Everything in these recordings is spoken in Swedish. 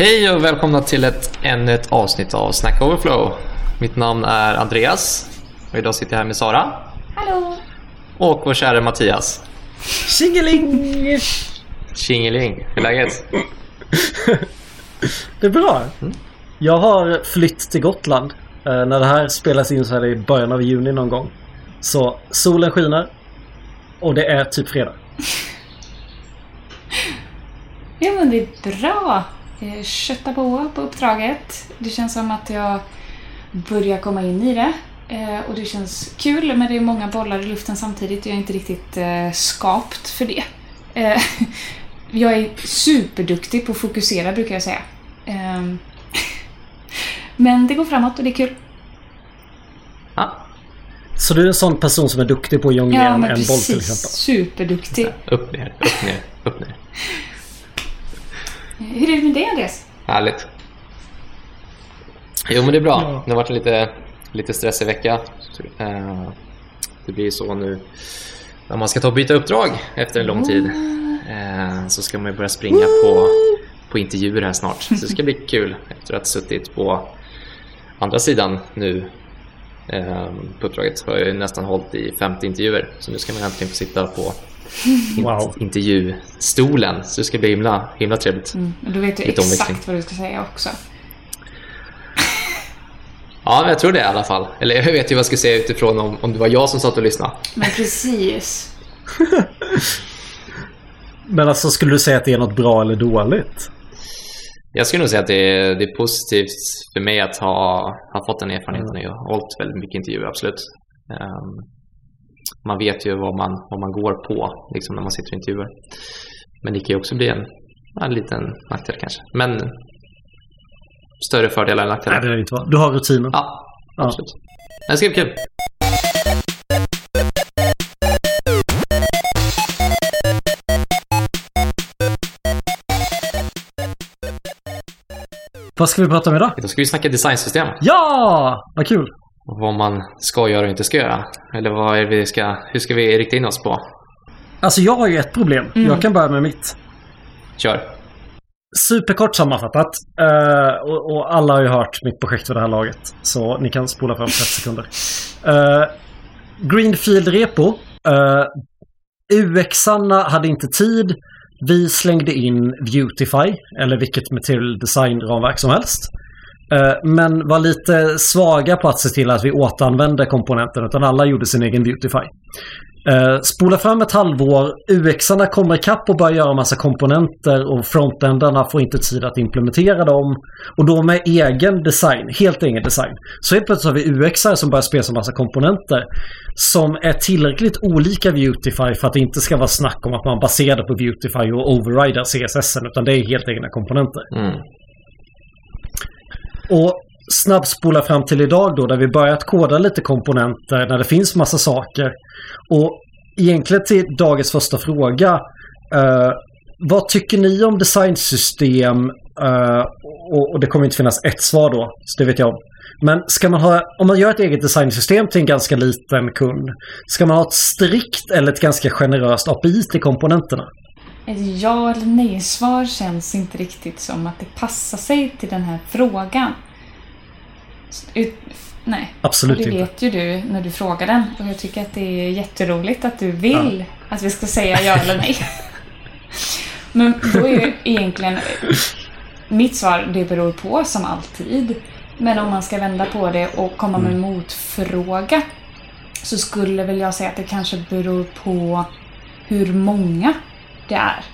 Hej och välkomna till ett, ännu ett avsnitt av Snack Overflow. Mitt namn är Andreas och idag sitter jag här med Sara Hallå! och vår kära Mattias. Tjingeling! Tjingeling, hur är läget? Det är bra. Jag har flytt till Gotland. Eh, när det här spelas in så är det i början av juni någon gång. Så solen skiner. Och det är typ fredag. Ja men det är bra. Jag köttar på på uppdraget. Det känns som att jag börjar komma in i det. Eh, Och det känns kul men det är många bollar i luften samtidigt och jag är inte riktigt eh, skapt för det. Eh, Jag är superduktig på att fokusera brukar jag säga. Ehm, Men det går framåt och det är kul. Ja, Så du är en sån person som är duktig på att jonglera Ja en boll till precis. exempel. Superduktig. upp ner, upp ner, upp ner. Hur är det med dig Andreas? Härligt. Jo men det är bra. Ja. Det har varit en lite, lite stressig vecka. Eh, Det blir så nu när man ska ta och byta uppdrag efter en lång tid. Eh, Så ska man ju börja springa på, på intervjuer här snart. Så det ska bli kul efter att ha suttit på andra sidan nu eh, på uppdraget. Har jag ju nästan hållit i 50 intervjuer. Så nu ska man äntligen få sitta på Wow. intervjustolen. Så det ska bli himla, himla trevligt. Mm, och då vet du Lite omväxling. exakt vad du ska säga också. Ja, men jag tror det i alla fall. Eller jag vet ju vad jag skulle säga utifrån om, om det var jag som satt och lyssnade. Men precis. Men alltså skulle du säga att det är något bra eller dåligt? Jag skulle nog säga att det är, det är positivt för mig att ha, ha fått den erfarenheten. Jag har hållit väldigt mycket intervjuer, absolut. Ehm, man vet ju vad man, vad man går på liksom, när man sitter och intervjuar. Men det kan ju också bli en, en liten nackdel kanske. Men större fördelar än Nej, nackdelar. det är inte? Du har rutinen. Ja, Ja. absolut. Det ska bli kul. Vad ska vi prata om idag? Då ska vi snacka designsystem. Ja! Vad kul! Och vad man ska göra och inte ska göra. Eller vad är vi ska, hur ska vi rikta in oss på? Alltså jag har ju ett problem. Mm. Jag kan börja med mitt. Kör. Superkort sammanfattat. Eh, och, och alla har ju hört mitt projekt för det här laget. Så ni kan spola fram 30 sekunder. Uh, Greenfield Repo. Uh, UX-arna hade inte tid. Vi slängde in Beautify, eller vilket material design-ramverk som helst. Eh, men var lite svaga på att se till att vi återanvände komponenten, utan alla gjorde sin egen Beautify. Eh, spola fram ett halvår, UX-arna kommer ikapp och börjar göra massa komponenter och frontendarna får inte tid att implementera dem. Och då med egen design, helt egen design. Så helt plötsligt har vi UX-are som börjar spela massa komponenter som är tillräckligt olika Beautify för att det inte ska vara snack om att man baserar på Beautify och overrider CSS utan det är helt egna komponenter. Mm. Och snabbspola fram till idag då där vi börjat koda lite komponenter när det finns massa saker. Och egentligen till dagens första fråga. eh, vad tycker ni om designsystem? Eh, och, och det kommer inte finnas ett svar då, så det vet jag om. Men ska man ha, om man gör ett eget designsystem till en ganska liten kund, ska man ha ett strikt eller ett ganska generöst API till komponenterna? Ett ja eller nej-svar känns inte riktigt som att det passar sig till den här frågan. Ut, nej. Absolut och det inte. vet ju du när du frågar den. Och jag tycker att det är jätteroligt att du vill att vi ska säga ja eller nej. Men då är ju egentligen mitt svar, det beror på som alltid. Men om man ska vända på det och komma med en motfråga så skulle väl jag säga att det kanske beror på hur många det är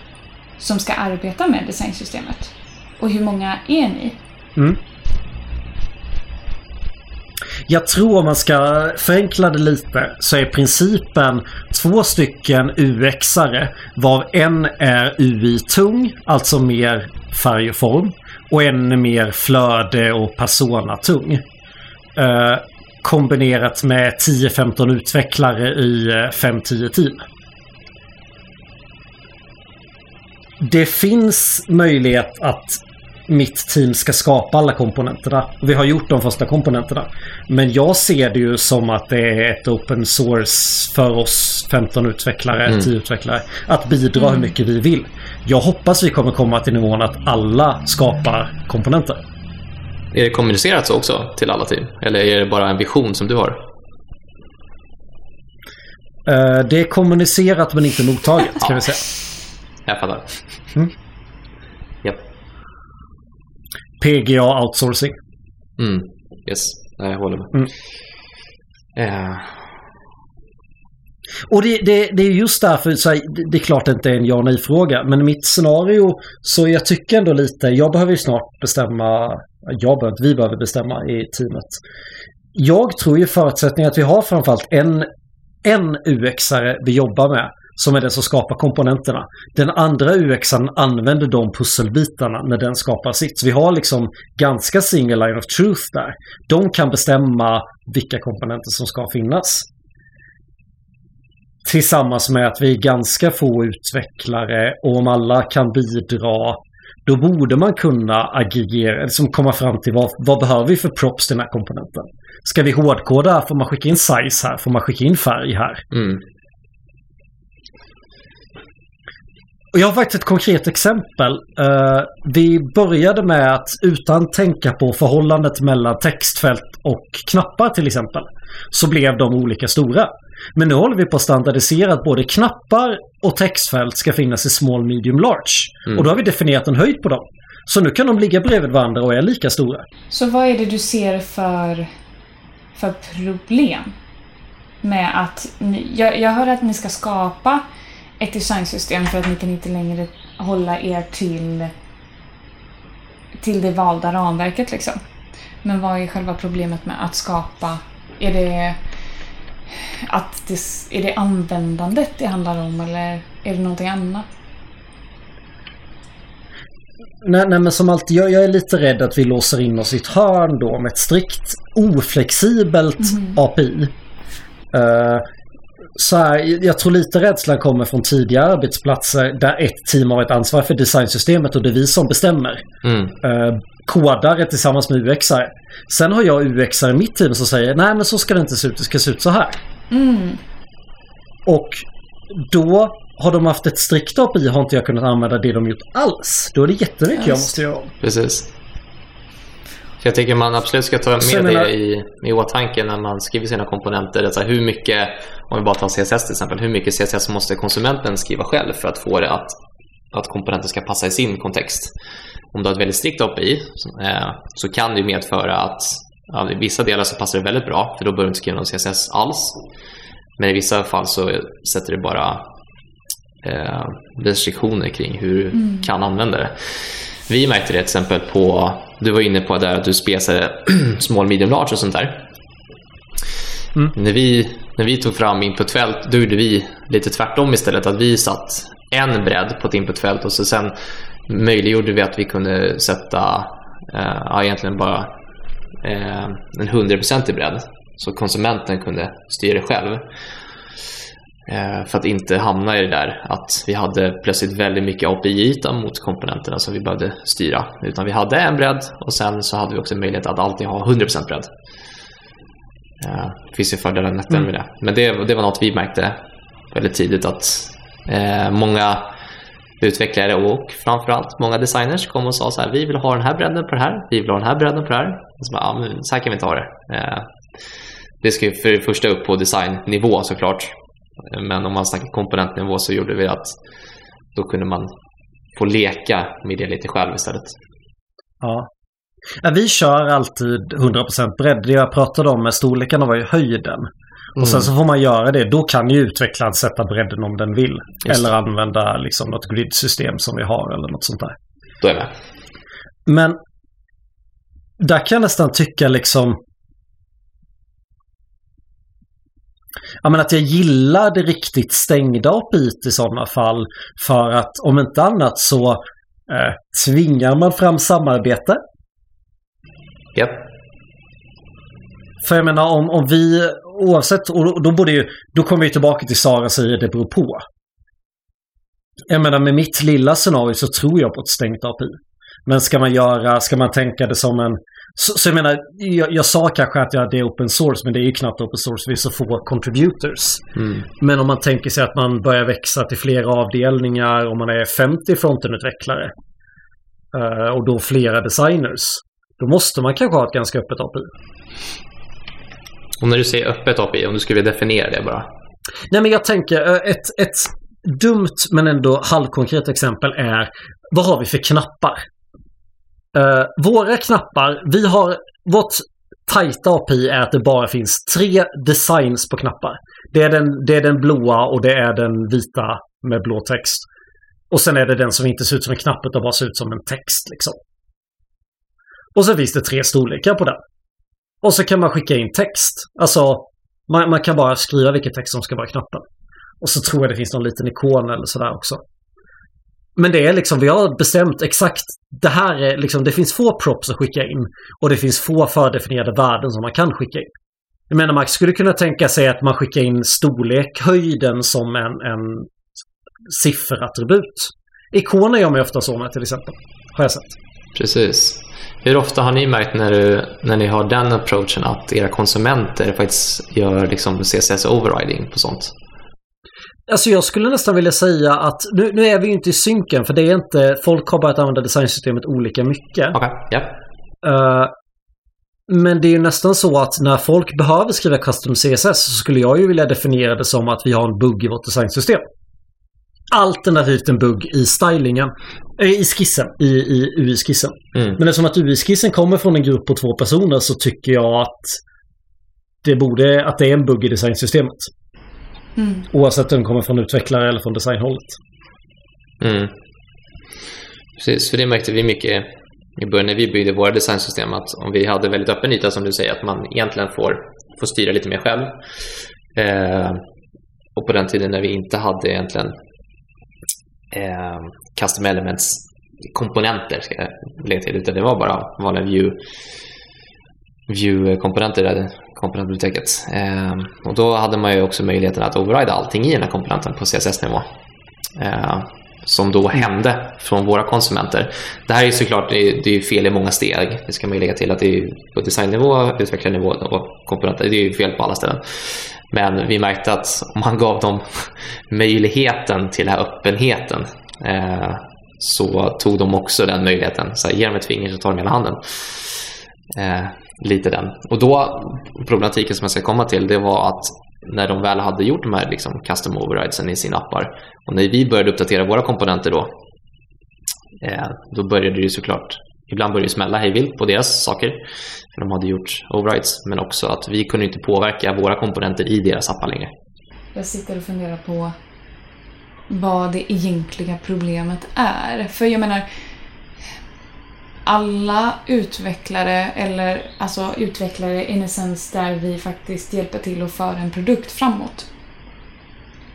som ska arbeta med designsystemet. Och hur många är ni? Mm. Jag tror om man ska förenkla det lite så är principen två stycken UX-are varav en är UI-tung, alltså mer färg och form. Och en är mer flöde och persona-tung. Eh, kombinerat med 10-15 utvecklare i eh, 5-10 team. Det finns möjlighet att mitt team ska skapa alla komponenterna. Vi har gjort de första komponenterna. Men jag ser det ju som att det är ett open source för oss 15 utvecklare, Mm. 10 utvecklare. Att bidra hur mycket vi vill. Jag hoppas vi kommer komma till nivån att alla skapar komponenter. Är det kommunicerat så också till alla team? Eller är det bara en vision som du har? Eh, Det är kommunicerat men inte mottaget, Ja. vi säga. Jag fattar. Mm. Japp. PGA outsourcing. Mm. Yes, Nej, jag håller med. Mm. Eh, Och det, det, det är just därför, så här, det, det är klart det inte är en ja nej-fråga, men mitt scenario, så jag tycker ändå lite, jag behöver ju snart bestämma, jag behöver vi behöver bestämma i teamet. Jag tror ju förutsättningen att vi har framförallt en, en UX-are vi jobbar med, som är den som skapar komponenterna. Den andra UXen använder de pusselbitarna när den skapar sitt. Så vi har liksom ganska single line of truth där. De kan bestämma vilka komponenter som ska finnas. Tillsammans med att vi är ganska få utvecklare och om alla kan bidra då borde man kunna aggregera, liksom komma fram till vad, vad behöver vi för props till den här komponenten. Ska vi hårdkoda? Får man skicka in size här? Får man skicka in färg här? mm. Och jag har faktiskt ett konkret exempel. Eh, vi började med att utan tänka på förhållandet mellan textfält och knappar till exempel. Så blev de olika stora. Men nu håller vi på att standardisera att både knappar och textfält ska finnas i small, medium, large. Mm. Och då har vi definierat en höjd på dem. Så nu kan de ligga bredvid varandra och är lika stora. Så vad är det du ser för, för problem med att ni, jag, jag hör att ni ska skapa ett designsystem för att ni kan inte längre hålla er till, till det valda ramverket liksom. Men vad är själva problemet med att skapa? Är det, att det, är det användandet det handlar om eller är det någonting annat? Nej, nej men som alltid, jag, jag är lite rädd att vi låser in oss i ett hörn då med ett strikt oflexibelt API. Eh, så här, jag tror lite rädslan kommer från tidigare arbetsplatser där ett team har ett ansvar för designsystemet och det är vi som bestämmer. Mm. Eh, kodare tillsammans med UXare. Sen har jag UXare i mitt team som säger nej men så ska det inte se ut, det ska se ut så här. Mm. Och då har de haft ett strikt API har inte jag kunnat använda det de gjort alls. Då är det jättemycket jag Just. måste göra om. Precis. Så jag tycker man absolut ska ta med jag det i, i åtanke när man skriver sina komponenter. Alltså hur mycket, om vi bara tar CSS till exempel, hur mycket CSS måste konsumenten skriva själv för att få det att, att komponenten ska passa i sin kontext? Om du har ett väldigt strikt API eh, så kan det medföra att ja, i vissa delar så passar det väldigt bra för då behöver du inte skriva någon CSS alls. Men i vissa fall så sätter det bara eh, restriktioner kring hur du kan använda det. Vi märkte det till exempel på, du var inne på där att du spesade small, medium, large och sånt där. Mm. När, vi, när vi tog fram inputfält, då gjorde vi lite tvärtom istället. Att vi satt en bredd på ett inputfält och så sen möjliggjorde vi att vi kunde sätta eh, ja, egentligen bara eh, en 100% bredd. Så konsumenten kunde styra själv. Eh, för att inte hamna i det där att vi hade plötsligt väldigt mycket API-yta mot komponenterna som vi behövde styra. Utan vi hade en bredd och sen så hade vi också möjlighet att alltid ha 100% bredd. Eh, Det finns ju fördelar och nackdelar med det. Men det, det var något vi märkte väldigt tidigt att eh, många utvecklare och framförallt många designers kom och sa så här, vi vill ha den här bredden på det här, vi vill ha den här bredden på det här. Och så, bara, ja, men så här kan vi inte ha det. Eh, det ska ju för det första upp på designnivå såklart. Men om man snackar komponentnivå så gjorde vi att då kunde man få leka med det lite själv istället. Ja. Ja, vi kör alltid 100% bredd. Det jag pratade om med storlekarna var ju höjden. Och sen så får man göra det. Då kan ju utvecklaren sätta bredden om den vill. Just Eller använda liksom något grid-system som vi har eller något sånt där. Då är jag med. Men där kan jag nästan tycka liksom... Ja, men att jag gillar det riktigt stängda API i sådana fall. För att om inte annat så eh, tvingar man fram samarbete. Japp. För jag menar om, om vi oavsett, och då, då borde ju, då kommer vi tillbaka till Sara säger det beror på. Jag menar med mitt lilla scenario så tror jag på ett stängt API. Men ska man göra, ska man tänka det som en... Så, så jag menar, jag, jag sa kanske att ja, det är open source, men det är ju knappt open source. Vi är så få contributors. Mm. Men om man tänker sig att man börjar växa till flera avdelningar, om man är 50 frontenutvecklare eh, och då flera designers. Då måste man kanske ha ett ganska öppet API. Och när du säger öppet API, om du skulle definiera det bara. Nej men jag tänker eh, ett, ett dumt men ändå halvkonkret exempel är vad har vi för knappar? Uh, våra knappar, vi har vårt tajta API är att det bara finns tre designs på knappar. Det är den, det är den blåa och det är den vita med blå text. Och sen är det den som inte ser ut som en knapp utan bara ser ut som en text. Liksom. Och så finns det tre storlekar på den. Och så kan man skicka in text. Alltså, man, man kan bara skriva vilken text som ska vara i knappen. Och så tror jag det finns någon liten ikon eller sådär också. Men det är liksom, vi har bestämt exakt, det här är liksom, det finns få props att skicka in. Och det finns få fördefinierade värden som man kan skicka in. Jag menar, man skulle kunna tänka sig att man skickar in storlek, höjden som en, en sifferattribut. Ikoner gör man ju ofta så med till exempel. Har jag sett. Precis. Hur ofta har ni märkt när, du, när ni har den approachen att era konsumenter faktiskt gör liksom CSS overriding på sånt? Alltså jag skulle nästan vilja säga att nu, nu är vi ju inte i synken för det är inte, folk har börjat använda designsystemet olika mycket. Okay, ja. Uh, men det är ju nästan så att när folk behöver skriva custom CSS så skulle jag ju vilja definiera det som att vi har en bugg i vårt designsystem. Alternativt en bugg i stylingen. Äh, I skissen. I, i UI-skissen. Mm. Men eftersom att UI-skissen kommer från en grupp på två personer så tycker jag att det borde, att det är en bugg i designsystemet. Mm. Oavsett om den kommer från utvecklare eller från designhållet. Mm. Precis, för det märkte vi mycket i början när vi byggde våra designsystem att om vi hade väldigt öppen yta som du säger att man egentligen får, får styra lite mer själv. Eh, och på den tiden när vi inte hade egentligen eh, custom elements komponenter ska jag lägga till utan det var bara vanliga view view-komponenter i det komponentbiblioteket. Eh, och då hade man ju också möjligheten att overrida allting i den här komponenten på CSS-nivå. Eh, som då hände från våra konsumenter. Det här är såklart det är, det är fel i många steg. Det ska man ju lägga till att det är på designnivå, utvecklarnivå och komponenter. Det är ju fel på alla ställen. Men vi märkte att om man gav dem möjligheten till den här öppenheten eh, så tog de också den möjligheten. Så här, ge dem ett finger så tar de hela handen. Ehm, Lite den. Och då, problematiken som jag ska komma till, det var att när de väl hade gjort de här liksom, custom overridesen i sina appar och när vi började uppdatera våra komponenter då, eh, då började det ju såklart, ibland började det smälla hejvilt på deras saker, för de hade gjort overrides, men också att vi kunde inte påverka våra komponenter i deras appar längre. Jag sitter och funderar på vad det egentliga problemet är. För jag menar, alla utvecklare, eller alltså utvecklare in a sense där vi faktiskt hjälper till att föra en produkt framåt.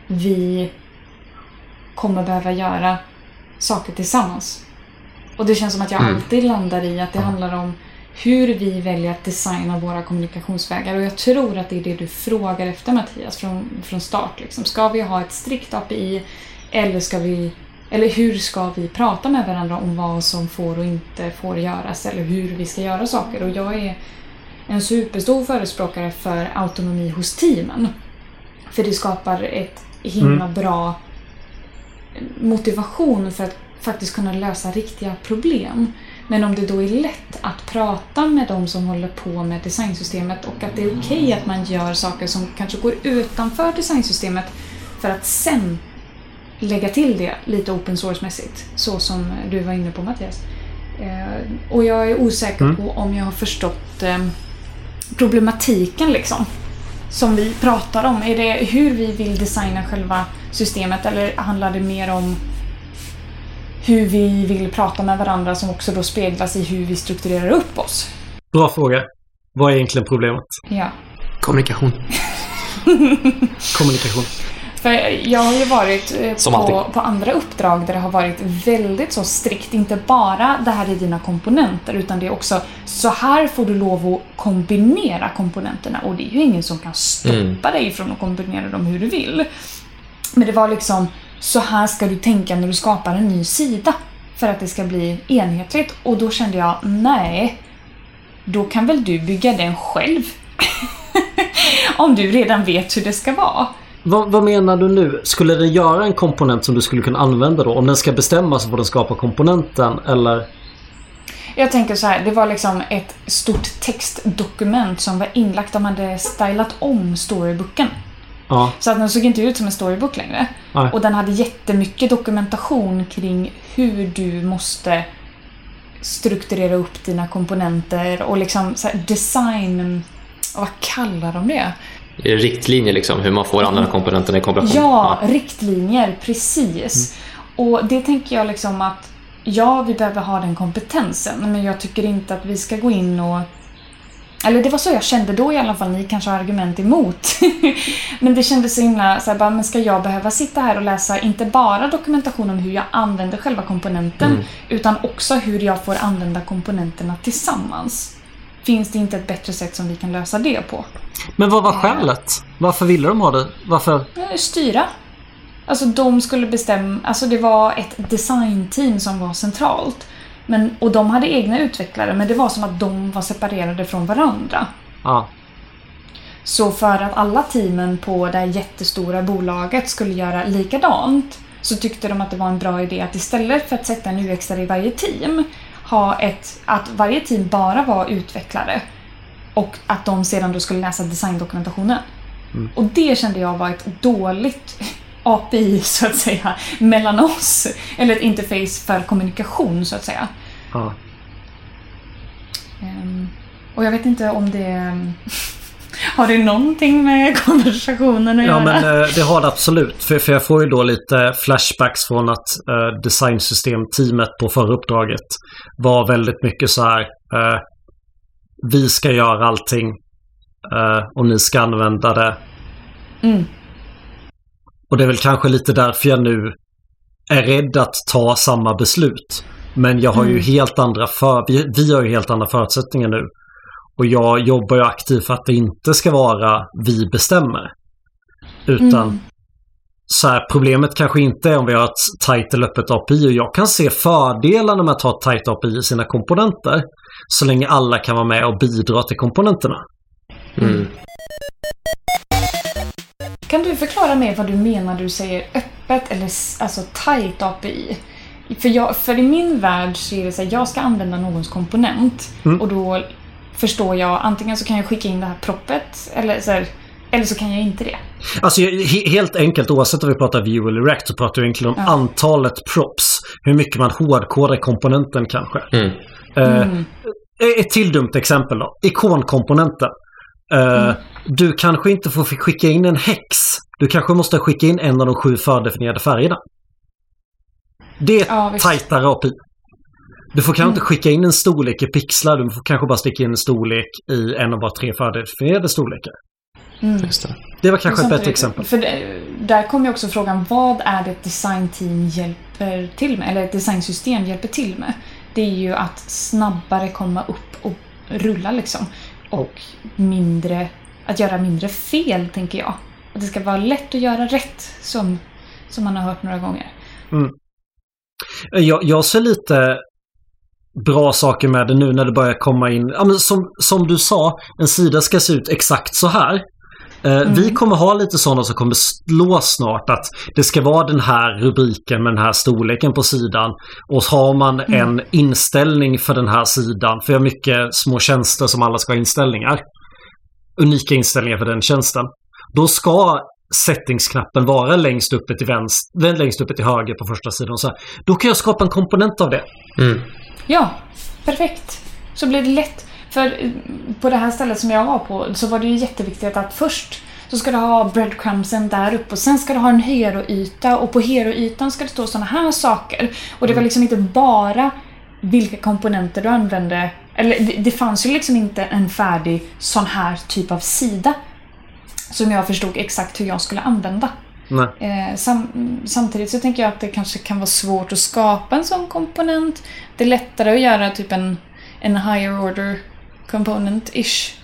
Vi kommer behöva göra saker tillsammans. Och det känns som att jag mm. alltid landar i att det handlar om hur vi väljer att designa våra kommunikationsvägar. Och jag tror att det är det du frågar efter Mattias från, från start. Liksom. Ska vi ha ett strikt API eller ska vi eller hur ska vi prata med varandra om vad som får och inte får göras eller hur vi ska göra saker? Och jag är en superstor förespråkare för autonomi hos teamen. För det skapar ett himla mm. bra motivation för att faktiskt kunna lösa riktiga problem. Men om det då är lätt att prata med de som håller på med designsystemet och att det är okej okay att man gör saker som kanske går utanför designsystemet för att sen lägga till det lite open source-mässigt. Så som du var inne på Mattias. Eh, och jag är osäker mm. på om jag har förstått eh, problematiken liksom. Som vi pratar om. Är det hur vi vill designa själva systemet eller handlar det mer om hur vi vill prata med varandra som också då speglas i hur vi strukturerar upp oss? Bra fråga. Vad är egentligen problemet? Ja. Kommunikation. Kommunikation. För jag har ju varit eh, på, på, andra uppdrag där det har varit väldigt så strikt. Inte bara det här är dina komponenter utan det är också så här får du lov att kombinera komponenterna och det är ju ingen som kan stoppa mm. dig från att kombinera dem hur du vill. Men det var liksom så här ska du tänka när du skapar en ny sida. för att det ska bli enhetligt. Och då kände jag, nej, då kan väl du bygga den själv? Om du redan vet hur det ska vara. Vad, vad, menar du nu? Skulle den göra en komponent som du skulle kunna använda då? Om den ska bestämma så får den skapa komponenten eller? Jag tänker så här, det var liksom ett stort textdokument som var inlagt. De hade stylat om storybooken. Ja. Så att den såg inte ut som en storybook längre. Nej. Och den hade jättemycket dokumentation kring hur du måste strukturera upp dina komponenter och liksom så här design... Vad kallar de det? Riktlinjer liksom, hur man får använda komponenterna i kombination. Ja, riktlinjer, precis. Och det tänker jag liksom att ja, vi behöver ha den kompetensen, men jag tycker inte att vi ska gå in och eller det var så jag kände då i alla fall, ni kanske har argument emot. men det kändes så himla så här, bara, men ska jag behöva sitta här och läsa inte bara dokumentation om hur jag använder själva komponenten, Mm. utan också hur jag får använda komponenterna tillsammans. Finns det inte ett bättre sätt som vi kan lösa det på? Men vad var skälet? Varför ville de ha det? Varför? Eh, styra. Alltså de skulle bestämma, alltså det var ett designteam som var centralt. Men, och de hade egna utvecklare men det var som att de var separerade från varandra. Ja. Så för att alla teamen på det här jättestora bolaget skulle göra likadant så tyckte de att det var en bra idé att istället för att sätta en ux i varje team ha ett, att varje team bara var utvecklare och att de sedan då skulle läsa designdokumentationen. Och det kände jag var ett dåligt API så att säga mellan oss. Eller ett interface för kommunikation så att säga. ja. Ehm, och jag vet inte om det... Har det någonting med konversationen att Ja göra? men eh, det har det absolut. För, för jag får ju då lite flashbacks från att eh, designsystemteamet på förra uppdraget var väldigt mycket så här. Eh, vi ska göra allting. Eh, och ni ska använda det. Mm. Och det är väl kanske lite därför jag nu är rädd att ta samma beslut. Men jag har ju Mm. helt andra för, vi, vi har ju helt andra förutsättningar nu. Och jag jobbar ju aktivt för att det inte ska vara vi bestämmer. Utan Mm. så här, problemet kanske inte är om vi har ett tajt eller öppet API. Och jag kan se fördelarna med att ha ett tajt API i sina komponenter. Så länge alla kan vara med och bidra till komponenterna. Mm. Kan du förklara mer vad du menar när du säger öppet eller alltså tight API? För, jag, för i min värld så är det så här, jag ska använda någons komponent Mm. och då förstår jag antingen så kan jag skicka in det här proppet eller så, här, eller så kan jag inte det. Alltså he- helt enkelt oavsett om vi pratar view eller React så pratar vi egentligen om Ja. antalet props. Hur mycket man hårdkodar komponenten kanske. Mm. Eh, Mm. Ett till dumt exempel då. Ikonkomponenten. Eh, Mm. Du kanske inte får skicka in en häx. Du kanske måste skicka in en av de sju fördefinierade färgerna. Det är Ja, tajtare API. Du får kanske Mm. inte skicka in en storlek i pixlar. Du får kanske bara sticka in en storlek i en av våra tre fördefinierade storlekar. Mm. Just det. Det var kanske ett bättre exempel. För det, där kommer ju också frågan, vad är det ett designteam hjälper till med? Eller ett designsystem hjälper till med? Det är ju att snabbare komma upp och rulla liksom. Och mindre, att göra mindre fel, tänker jag. Att det ska vara lätt att göra rätt, som, som man har hört några gånger. Jag, jag ser lite bra saker med det nu när det börjar komma in. Ja, men som, som du sa, en sida ska se ut exakt så här. Eh, Vi kommer ha lite sådana som kommer slå snart att det ska vara den här rubriken med den här storleken på sidan. Och har man en inställning för den här sidan. För jag har mycket små tjänster som alla ska ha inställningar. Unika inställningar för den tjänsten. Då ska settingsknappen vara längst uppe till vänster, längst uppe till höger på första sidan. Så här. Då kan jag skapa en komponent av det. Mm. Ja, perfekt. Så blir det lätt. För eh, på det här stället som jag var på så var det ju jätteviktigt att först så ska du ha breadcrumbsen där uppe och sen ska du ha en hero-yta och på hero-ytan ska det stå såna här saker. Och det var liksom inte bara vilka komponenter du använde. Eller det, det fanns ju liksom inte en färdig sån här typ av sida som jag förstod exakt hur jag skulle använda. Eh, sam, samtidigt så tänker jag att det kanske kan vara svårt att skapa en sån komponent. Det är lättare att göra typ en, en higher order component-ish.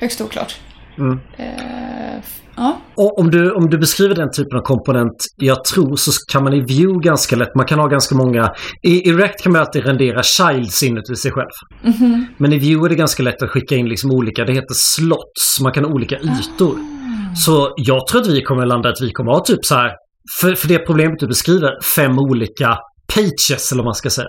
Högst oklart. Mm. Eh, Ja. Och om, du, om du beskriver den typen av komponent jag tror så kan man i Vue ganska lätt, man kan ha ganska många... I, i React kan man alltid rendera childs inuti sig själv. Mhm. Men i Vue är det ganska lätt att skicka in liksom olika, det heter slots, man kan ha olika ytor. Så jag tror att vi kommer landa att vi kommer ha typ så här, för, för det problemet du beskriver, fem olika pages eller vad man ska säga.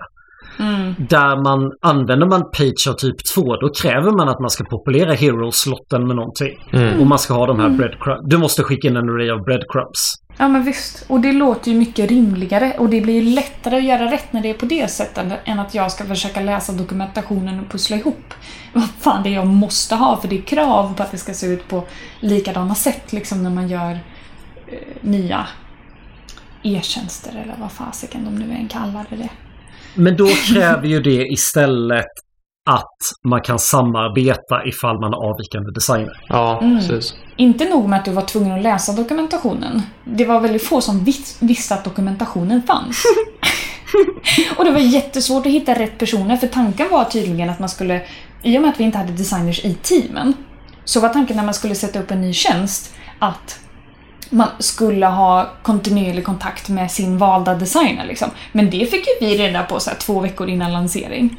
Mm. Där man använder man page av typ 2 då kräver man att man ska populera hero-slotten med någonting. Mm. Och man ska ha de här breadcrumbs. Du måste skicka in en array av breadcrumbs. Ja men visst. Och det låter ju mycket rimligare och det blir ju lättare att göra rätt när det är på det sättet än att jag ska försöka läsa dokumentationen och pussla ihop vad fan det är jag måste ha för det är krav på att det ska se ut på likadana sätt liksom när man gör eh, nya e-tjänster eller vad fasiken de nu än kallar det. Men då kräver ju det istället att man kan samarbeta ifall man har avvikande designer. Ja, Mm. precis. Inte nog med att du var tvungen att läsa dokumentationen. Det var väldigt få som vis- visste att dokumentationen fanns. och det var jättesvårt att hitta rätt personer för tanken var tydligen att man skulle, i och med att vi inte hade designers i teamen, så var tanken när man skulle sätta upp en ny tjänst att man skulle ha kontinuerlig kontakt med sin valda designer. Liksom. Men det fick ju vi reda på så här, två veckor innan lansering.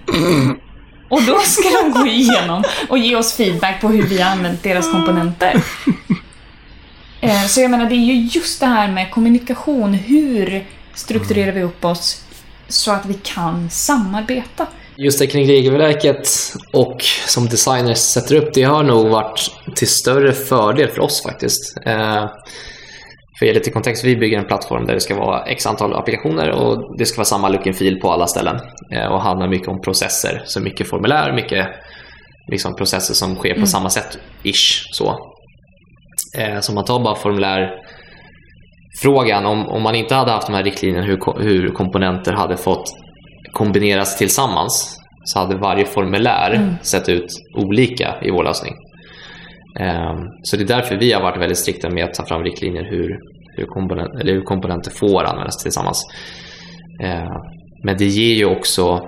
Och då ska de gå igenom och ge oss feedback på hur vi har använt deras komponenter. Eh, så jag menar, det är ju just det här med kommunikation. Hur strukturerar vi upp oss så att vi kan samarbeta? Just det kring regelverket och som designers sätter upp det har nog varit till större fördel för oss faktiskt. Eh, för att ge lite kontext, vi bygger en plattform där det ska vara x antal applikationer och det ska vara samma look and feel på alla ställen. Eh, Och handlar mycket om processer, så mycket formulär, mycket liksom processer som sker på samma sätt, ish. Så. Eh, Så man tar bara formulärfrågan, om, om man inte hade haft de här riktlinjerna hur, hur komponenter hade fått kombineras tillsammans så hade varje formulär sett ut olika i vår lösning. Ehm, Så det är därför vi har varit väldigt strikta med att ta fram riktlinjer hur, hur, komponent, eller hur komponenter får användas tillsammans. Ehm, Men det ger ju också,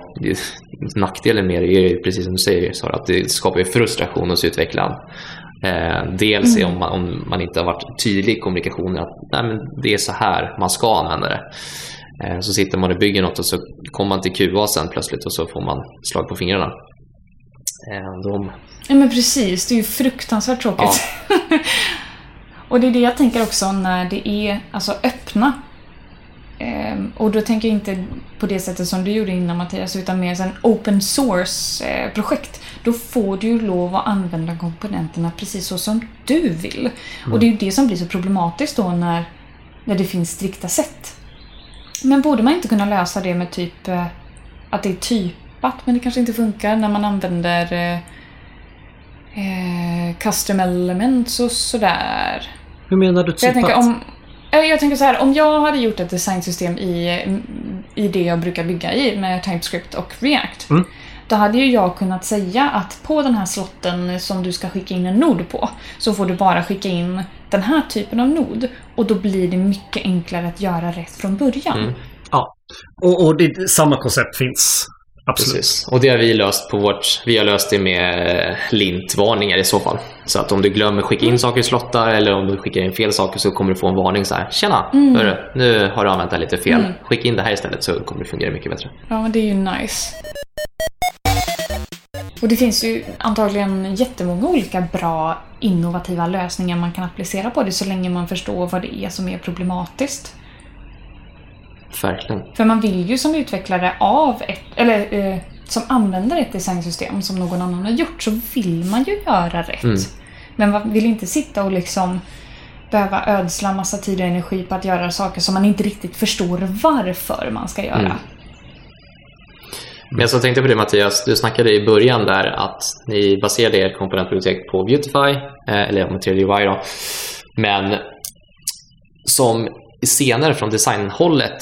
nackdelen med det är ju precis som du säger Sara, att det skapar frustration hos utvecklaren. Ehm, Dels är om man, om man inte har varit tydlig i kommunikationen att Nej, men det är så här man ska använda det. Så sitter man och bygger något och så kommer man till QA sen plötsligt och så får man slag på fingrarna. Eh, De, Ja men precis, det är ju fruktansvärt tråkigt. och det är det jag tänker också när det är alltså öppna. Ehm, och då tänker jag inte på det sättet som du gjorde innan Mattias, utan mer en open source-projekt. Då får du ju lov att använda komponenterna precis så som du vill. Och det är ju det som blir så problematiskt då när, när det finns strikta sätt. Men borde man inte kunna lösa det med typ eh, att det är typat, men det kanske inte funkar när man använder eh, custom elements och sådär. Hur menar du Så jag typ tänker att? om... eh, Jag tänker så här, om jag hade gjort ett designsystem i, i det jag brukar bygga i med TypeScript och React. Mm. Då hade ju jag kunnat säga att på den här slotten som du ska skicka in en nod på så får du bara skicka in den här typen av nod. Och då blir det mycket enklare att göra rätt från början. Mm. Ja. Och, och det, samma koncept finns. Absolut. precis. Och det har vi löst på vårt, vi har löst det med eh, lint-varningar i så fall. Så att om du glömmer skicka in saker i slottar eller om du skickar in fel saker så kommer du få en varning så här. Tjena! Hörru, nu har du använt det lite fel. Skicka in det här istället så kommer det fungera mycket bättre. Ja, men det är ju nice. Och det finns ju antagligen jättemånga olika bra innovativa lösningar man kan applicera på det så länge man förstår vad det är som är problematiskt. Verkligen. För man vill ju som utvecklare av ett, eller eh, som använder ett designsystem som någon annan har gjort så vill man ju göra rätt. Mm. Men man vill inte sitta och liksom behöva ödsla massa tid och energi på att göra saker som man inte riktigt förstår varför man ska göra. Mm. Men jag så tänkte på det Mattias, du snackade i början där att ni baserade ert komponentbibliotek på Beautify, eh, eller Material UI då. Men som senare från designhållet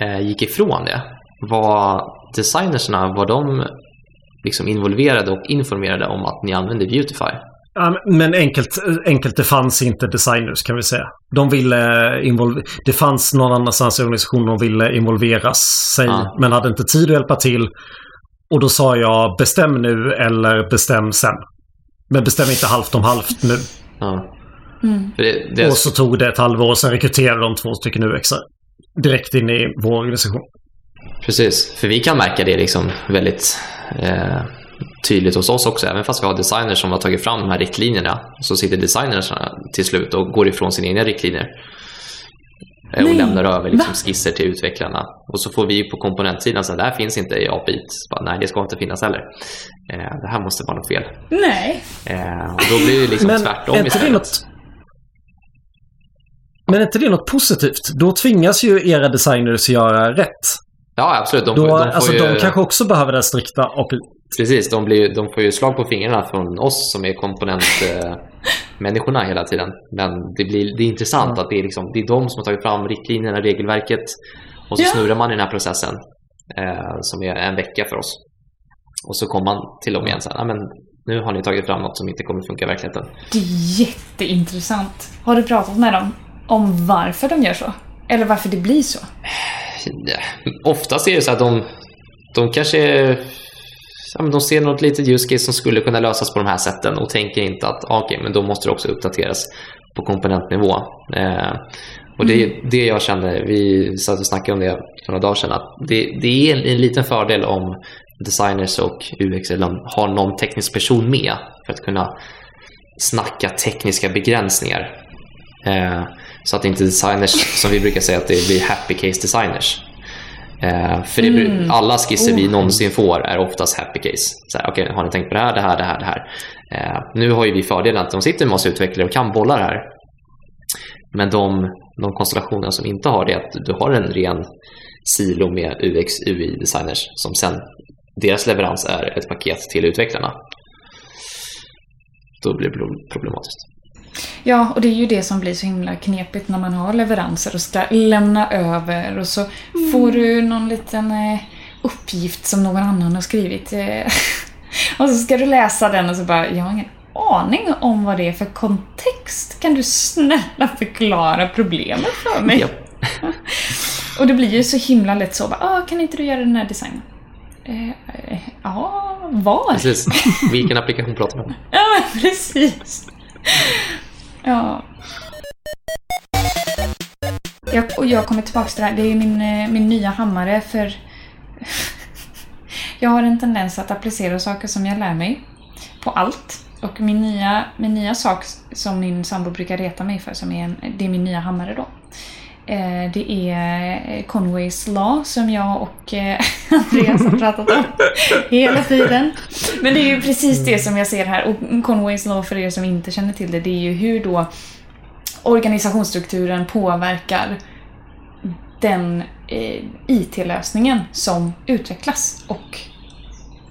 eh, gick ifrån det, var designerserna, var de liksom involverade och informerade om att ni använde Beautify? Men enkelt, enkelt, det fanns inte designers kan vi säga. De ville involvera... Det fanns någon annanstans i organisationen de ville involveras sig, Ja. men hade inte tid att hjälpa till. Och då sa jag bestäm nu eller bestäm sen. Men bestäm inte halvt om halvt nu. Ja. Mm. För det, det, Och så tog det ett halvår och sen rekryterade de två stycken UXar. Direkt in i vår organisation. Precis, för vi kan märka det liksom väldigt eh, tydligt hos oss också. Även fast vi har designers som har tagit fram de här riktlinjerna så sitter designers till slut och går ifrån sina egna riktlinjer. Eh, och lämnar över liksom skisser till utvecklarna. Och så får vi på komponentsidan säga det här finns inte i API. Så bara, Nej, det ska inte finnas heller. Eh, det här måste vara något fel. Nej. Eh, och då blir det liksom Men tvärtom är inte det något... Men är inte det något positivt? Då tvingas ju era designers göra rätt. Ja, absolut. De, Då, får- de får alltså ju... de kanske också behöver den strikta API. Precis, de, blir, de får ju slag på fingrarna från oss som är komponentmänniskorna hela tiden. Men det, blir, det är intressant Ja. att det är, liksom, det är de som har tagit fram riktlinjerna, regelverket och så Ja. snurrar man i den här processen eh, som är en vecka för oss. Och så kommer man till dem igen så här, "Ja, men nu har ni tagit fram något som inte kommer funka i verkligheten. Det är jätteintressant. Har du pratat med dem om varför de gör så? Eller varför det blir så? Oftast är det så att de, de kanske ja, de ser något litet use case som skulle kunna lösas på de här sätten och tänker inte att okej, men då måste det också uppdateras på komponentnivå. Eh, och det är det jag kände, vi satt och snackade om det för några dagar sedan, att det, det är en, en liten fördel om designers och UX har någon teknisk person med för att kunna snacka tekniska begränsningar. Eh, så att inte designers, som vi brukar säga, att det blir happy case designers. Eh, för det, Mm. alla skisser vi Oh. någonsin får är oftast happy case. Så här, Okej, har ni tänkt på det här, det här, det här, det här? Eh, nu har ju vi fördelen att de sitter med oss utvecklare och kan bolla det här. Men de, de konstellationer som inte har det, att du har en ren silo med UX, UI-designers som sen, deras leverans är ett paket till utvecklarna. Då blir det problematiskt. Ja, och det är ju det som blir så himla knepigt när man har leveranser och ska lämna över och så får du någon liten eh, uppgift som någon annan har skrivit. Eh, och så ska du läsa den och så bara, jag har ingen aning om vad det är för kontext. Kan du snälla förklara problemet för mig? Japp. Och det blir ju så himla lätt så, bara, ah, kan inte du göra den här designen? Eh, Ja, var? Precis. Vilken applikation pratar vi om? Ja, precis. Ja. Jag, och jag kommer tillbaka till det här. Det är min, eh, min nya hammare för... jag har en tendens att applicera saker som jag lär mig på allt. Och min nya, min nya sak som min sambo brukar reta mig för, som är en, det är min nya hammare då. Eh, det är eh, Conways Law som jag och eh, Andreas har pratat om hela tiden. Men det är ju precis det som jag ser här. Och Conways Law, för er som inte känner till det, det är ju hur då organisationsstrukturen påverkar den IT-lösningen som utvecklas. Och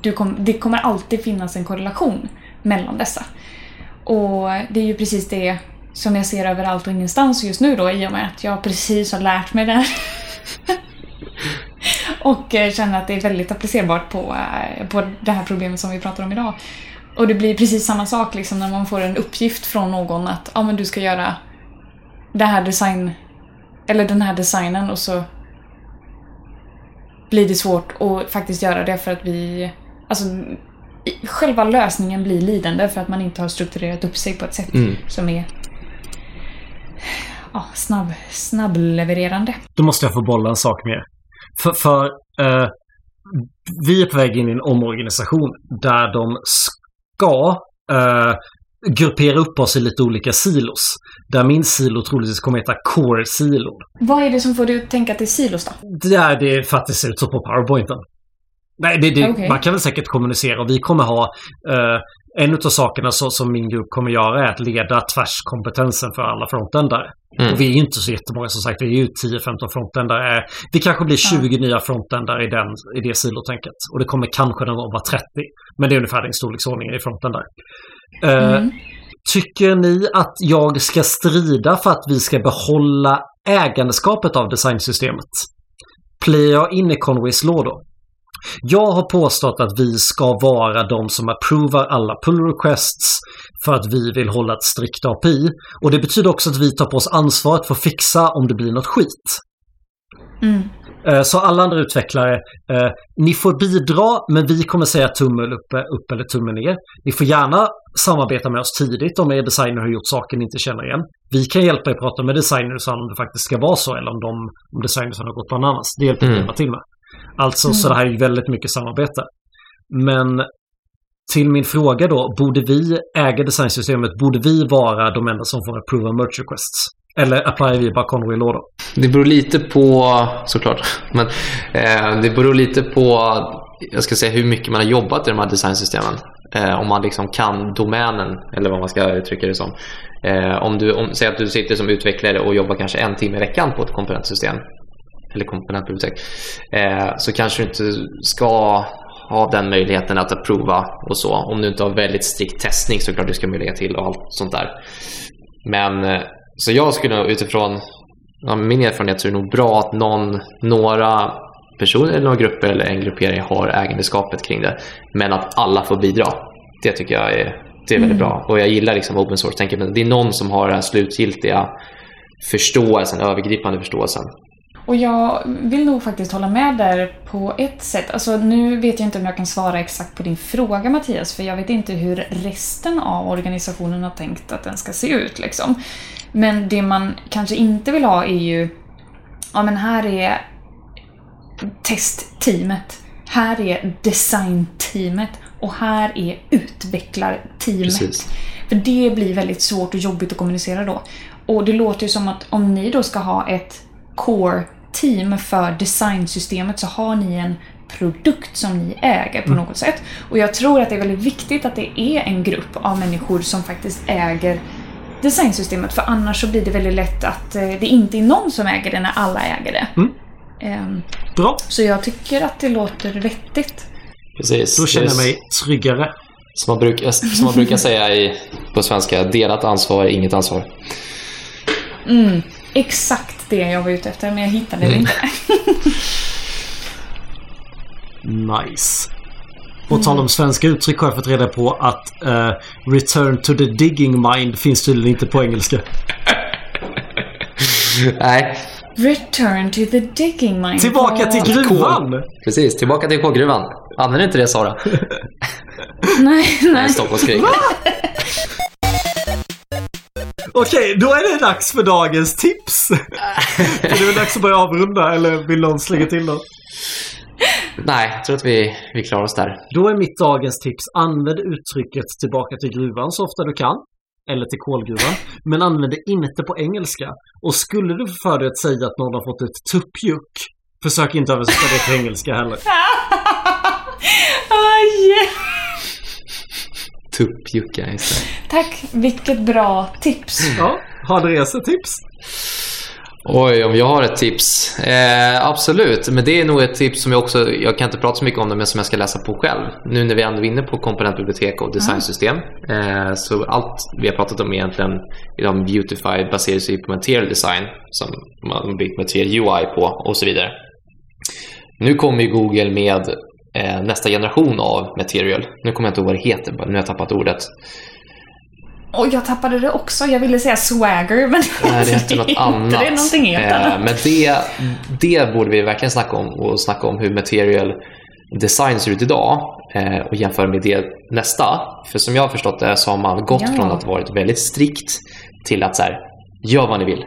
du kom, det kommer alltid finnas en korrelation mellan dessa. Och det är ju precis det som jag ser överallt och ingenstans just nu då i och med att jag precis har lärt mig det här. och eh, känner att det är väldigt applicerbart på, eh, på det här problemet som vi pratar om idag. Och det blir precis samma sak liksom när man får en uppgift från någon att ja, men du ska göra det här design eller den här designen och så blir det svårt att faktiskt göra det för att vi alltså själva lösningen blir lidande för att man inte har strukturerat upp sig på ett sätt Mm. som är ja, snabb, snabblevererande. Då måste jag få bolla en sak mer. För, för eh, vi är på väg in i en omorganisation där de ska eh, gruppera upp oss i lite olika silos. Där min silo troligtvis kommer heta Core-silon. Vad är det som får dig att tänka att det är silos då? Det är det för att det ser ut så på powerpointen. Nej, det, det, Okej. man kan väl säkert kommunicera och vi kommer ha eh, en av sakerna så, som min grupp kommer göra är att leda tvärskompetensen för alla frontendare. Mm. Och vi är ju inte så jättemånga som sagt. Vi är ju 10-15 frontendare. Eh, Vi kanske blir 20 nya frontendare i, den, i det silotänket. Och det kommer kanske någon gång vara 30. Men det är ungefär den storleksordningen i frontendare. Eh, Mm. Tycker ni att jag ska strida för att vi ska behålla ägandeskapet av designsystemet? Playar jag in i Conways då? Jag har påstått att vi ska vara de som approvar alla pull requests för att vi vill hålla ett strikt API. Och det betyder också att vi tar på oss ansvaret för att fixa om det blir något skit. Mm. Eh, Så alla andra utvecklare, eh, ni får bidra men vi kommer säga tumme upp, upp eller tumme ner. Ni får gärna samarbeta med oss tidigt om er designer har gjort saker ni inte känner igen. Vi kan hjälpa er prata med designers om det faktiskt ska vara så eller om, de, om designers har gått bananas. Det hjälper vi Mm. till med. Alltså, så det här är ju väldigt mycket samarbete. Men till min fråga då, borde vi äga designsystemet? Borde vi vara de enda som får approva merch requests? Eller applyar vi bara Conway Law då? Det beror lite på, såklart, men eh, det beror lite på jag ska säga hur mycket man har jobbat i de här designsystemen. Eh, om man liksom kan domänen, eller vad man ska uttrycka det som. Eh, om du, om, säg att du sitter som utvecklare och jobbar kanske en timme i veckan på ett komponentsystem, eller komponentbibliotek, eh, så kanske du inte ska ha den möjligheten att approva och så. Om du inte har väldigt strikt testning så klart du ska lägga till och allt sånt där. Men eh, så jag skulle utifrån ja, min erfarenhet så är det nog bra att någon, några personer eller några grupper eller en gruppering har ägandeskapet kring det. Men att alla får bidra. Det tycker jag är, det är väldigt bra. Och jag gillar liksom open source-tänket. Men det är någon som har den slutgiltiga förståelsen, övergripande förståelsen. Och jag vill nog faktiskt hålla med där på ett sätt. Alltså nu vet jag inte om jag kan svara exakt på din fråga Mattias, för jag vet inte hur resten av organisationen har tänkt att den ska se ut liksom. Men det man kanske inte vill ha är ju, ja men här är testteamet, här är designteamet och här är utvecklarteamet. Precis. För det blir väldigt svårt och jobbigt att kommunicera då. Och det låter ju som att om ni då ska ha ett core-team för designsystemet så har ni en produkt som ni äger på något sätt. Och jag tror att det är väldigt viktigt att det är en grupp av människor som faktiskt äger designsystemet för annars så blir det väldigt lätt att eh, det inte är någon som äger det när alla äger det. Mm. Ehm, Bra, Så jag tycker att det låter vettigt. Precis. då känner jag mig tryggare. Som man, bruk, som man brukar säga i, på svenska, delat ansvar är inget ansvar. Mm, exakt det jag var ute efter men jag hittade det inte. Nice. På tal om svenska uttryck har jag fått reda på att eh, Return to the digging mind finns tydligen inte på engelska. Nej, Return to the digging mine. Tillbaka till gruvan! precis. Tillbaka till kolgruvan. Använder inte det Sara? Nej, nej. Nej, Stockholmskrig. Okej, då är det dags för dagens tips. är det väl dags att börja avrunda eller vill någon slänga till något? Nej, jag tror att vi, vi klarar oss där. Då är mitt dagens tips, använd uttrycket tillbaka till gruvan så ofta du kan. Eller till kolgruvan. Men använd det inte på engelska. Och skulle du för dig att säga att någon har fått ett tuppjuck, försök inte översätta det till engelska heller. Ah, yeah. Tuppjucka istället. Tack, vilket bra tips. Ja, har Andreas ett tips? Oj, om jag har ett tips? Eh, absolut, men det är nog ett tips som jag också, jag kan inte prata så mycket om det, men som jag ska läsa på själv. Nu när vi ändå är inne på komponentbibliotek och designsystem. Eh, så allt vi har pratat om egentligen inom Beautify baserar sig på material design som man byggt material UI på och så vidare. Nu kommer ju Google med eh, nästa generation av material. Nu kommer jag inte ihåg vad det heter, nu har jag tappat ordet. Och jag tappade det också. Jag ville säga swagger, men Nej, det heter något annat. Det är någonting helt Eh, annat. Men det, det borde vi verkligen snacka om och snacka om hur material design ser ut idag eh, och jämföra med det nästa. För som jag har förstått det så har man gått Ja. från att varit väldigt strikt till att så här, gör vad ni vill.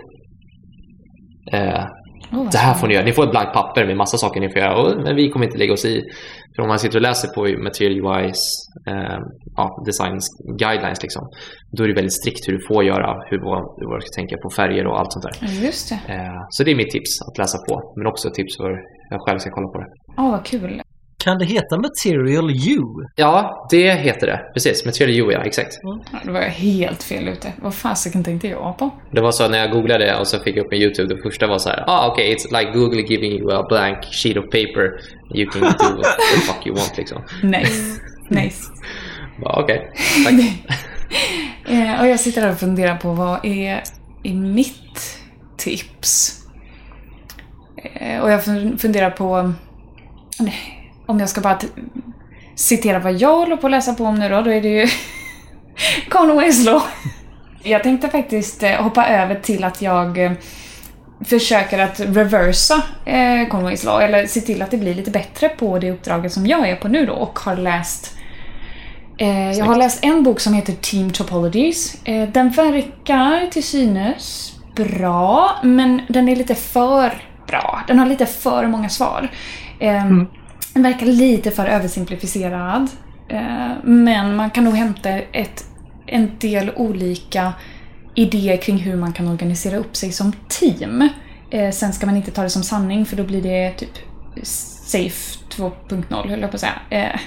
Eh, Oh, det här får ni göra. Ni får ett blankt papper med massa saker ni får göra. Och, men vi kommer inte lägga oss i. För om man sitter och läser på Material UIs eh, ja, design guidelines liksom, då är det väldigt strikt hur du får göra, hur, vad, vad du ska tänka på färger och allt sånt där. Ja, Just det. Eh, så det är mitt tips att läsa på. Men också tips för jag själv ska kolla på det. Åh, vad kul. Kan det heta Material U? Ja, det heter det. Precis. Material UI, ja. Exakt. Ja, Då var jag helt fel ute. Vad fasiken tänkte jag på? Det var så när jag googlade och så fick jag upp med YouTube. Det första var så här. Ah, okej, it's like Google giving you a blank sheet of paper. You can do what the fuck you want liksom. Nice. Nice. Ja, Okej, tack. Eh, och jag sitter här och funderar på vad är, är mitt tips? Eh, och jag fun- funderar på nej, om jag ska bara citera vad jag håller på att läsa på om nu då, då är det ju Conways Law. Jag tänkte faktiskt eh, hoppa över till att jag eh, försöker att reversa eh, Conways Law, eller se till att det blir lite bättre på det uppdraget som jag är på nu då och har läst Jag har läst en bok som heter Team Topologies. Den verkar till synes bra, men den är lite för bra. Den har lite för många svar. Eh, Den verkar lite för översimplifierad. Eh, men man kan nog hämta ett, en del olika idéer kring hur man kan organisera upp sig som team. Eh, sen ska man inte ta det som sanning för då blir det typ safe 2.0 höll jag på att säga. Eh,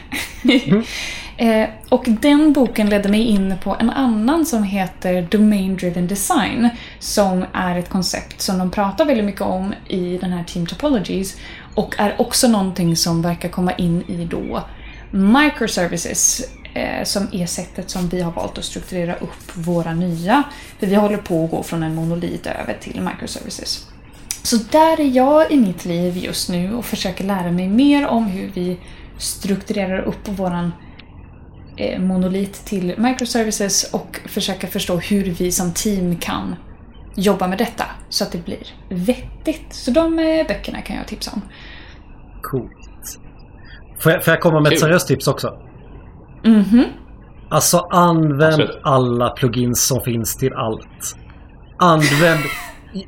eh, och den boken ledde mig in på en annan som heter Domain Driven Design. Som är ett koncept som de pratar väldigt mycket om i den här Team Topologies. Och är också någonting som verkar komma in i då microservices eh, som är sättet som vi har valt att strukturera upp våra nya. För vi håller på att gå från en monolit över till microservices. Så där är jag i mitt liv just nu och försöker lära mig mer om hur vi strukturerar upp våran eh, monolit till microservices och försöka förstå hur vi som team kan jobba med detta så att det blir vettigt. Så de eh, böckerna kan jag tipsa om. Coolt. Får jag, får jag komma med ett seriöst tips också? Mhm. Alltså använd Absolut. alla plugins som finns till allt. Använd...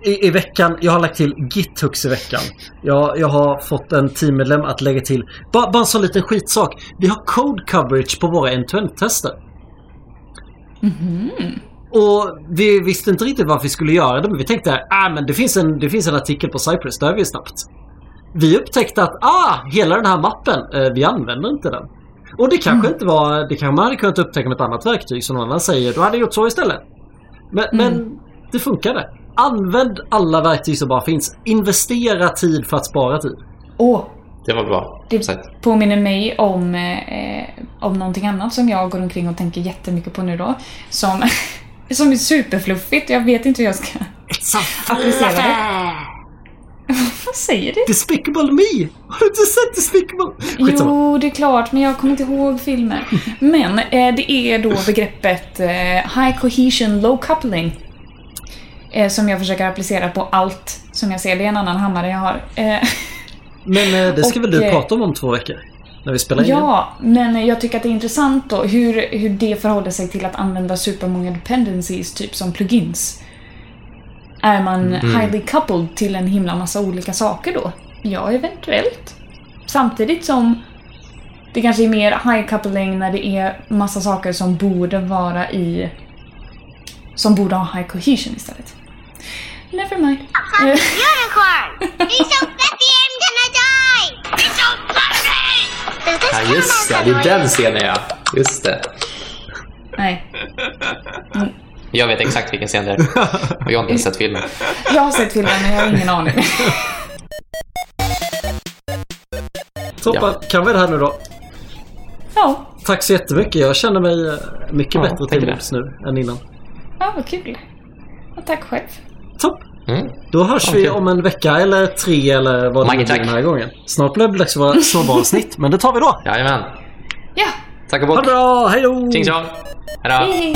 I, I veckan, jag har lagt till GitHux i veckan. Jag, jag har fått en teammedlem att lägga till, bara, bara en sån liten skitsak. Vi har code coverage på våra end-to-end-tester. Och vi visste inte riktigt varför vi skulle göra det, men vi tänkte ah, men det, finns en, det finns en artikel på Cypress, där är vi snabbt. Vi upptäckte att ah, hela den här mappen, eh, vi använder inte den. Och det kanske inte var, det kanske man hade kunnat upptäcka med ett annat verktyg som någon annan säger, du hade gjort så istället. Men, men det funkade. Använd alla verktyg som bara finns. Investera tid för att spara tid. Åh, Det var bra. det sagt. påminner mig om, eh, om någonting annat som jag går omkring och tänker jättemycket på nu då. Som, som är superfluffigt. Jag vet inte hur jag ska applicera det. Vad säger du? Despicable Me! Har du inte sett Despicable? Skitsamma. Jo, det är klart, men jag kommer inte ihåg filmen. Men eh, det är då begreppet eh, High Cohesion Low Coupling. Eh, som jag försöker applicera på allt som jag ser. Det är en annan hammare jag har. Eh, Men eh, det ska Och, väl du eh, prata om om två veckor? När vi spelar in igen? ja, men jag tycker att det är intressant då hur, hur det förhåller sig till att använda supermånga dependencies, typ som plugins. Är man highly coupled till en himla massa olika saker då? Ja, eventuellt. Samtidigt som det kanske är mer high coupling när det är massa saker som borde vara i... Som borde ha high cohesion istället. Never mind. Eh, Unicorn! He's so fluffy I'm gonna die! He's so fluffy! Does this Ja, just det. Det är den scenen ja. Just det. nej. Jag vet exakt vilken scen det är. Och jag har inte sett filmen. Jag har sett filmen men jag har ingen aning. Toppen, kan vi det här nu då? Ja, Tack så jättemycket. Jag känner mig eh, mycket Ja, bättre till mods nu än innan. ja vad kul. Och tack själv. Topp! Mm. Då hörs Ja, vi om en vecka eller tre eller vad det blir den här gången. Snart blir det dags för våra snowballsnitt, men det tar vi då. Jajamän. Ja, Tack och Ha det bock. bra, hej då! Tjing tjong. Hej hej.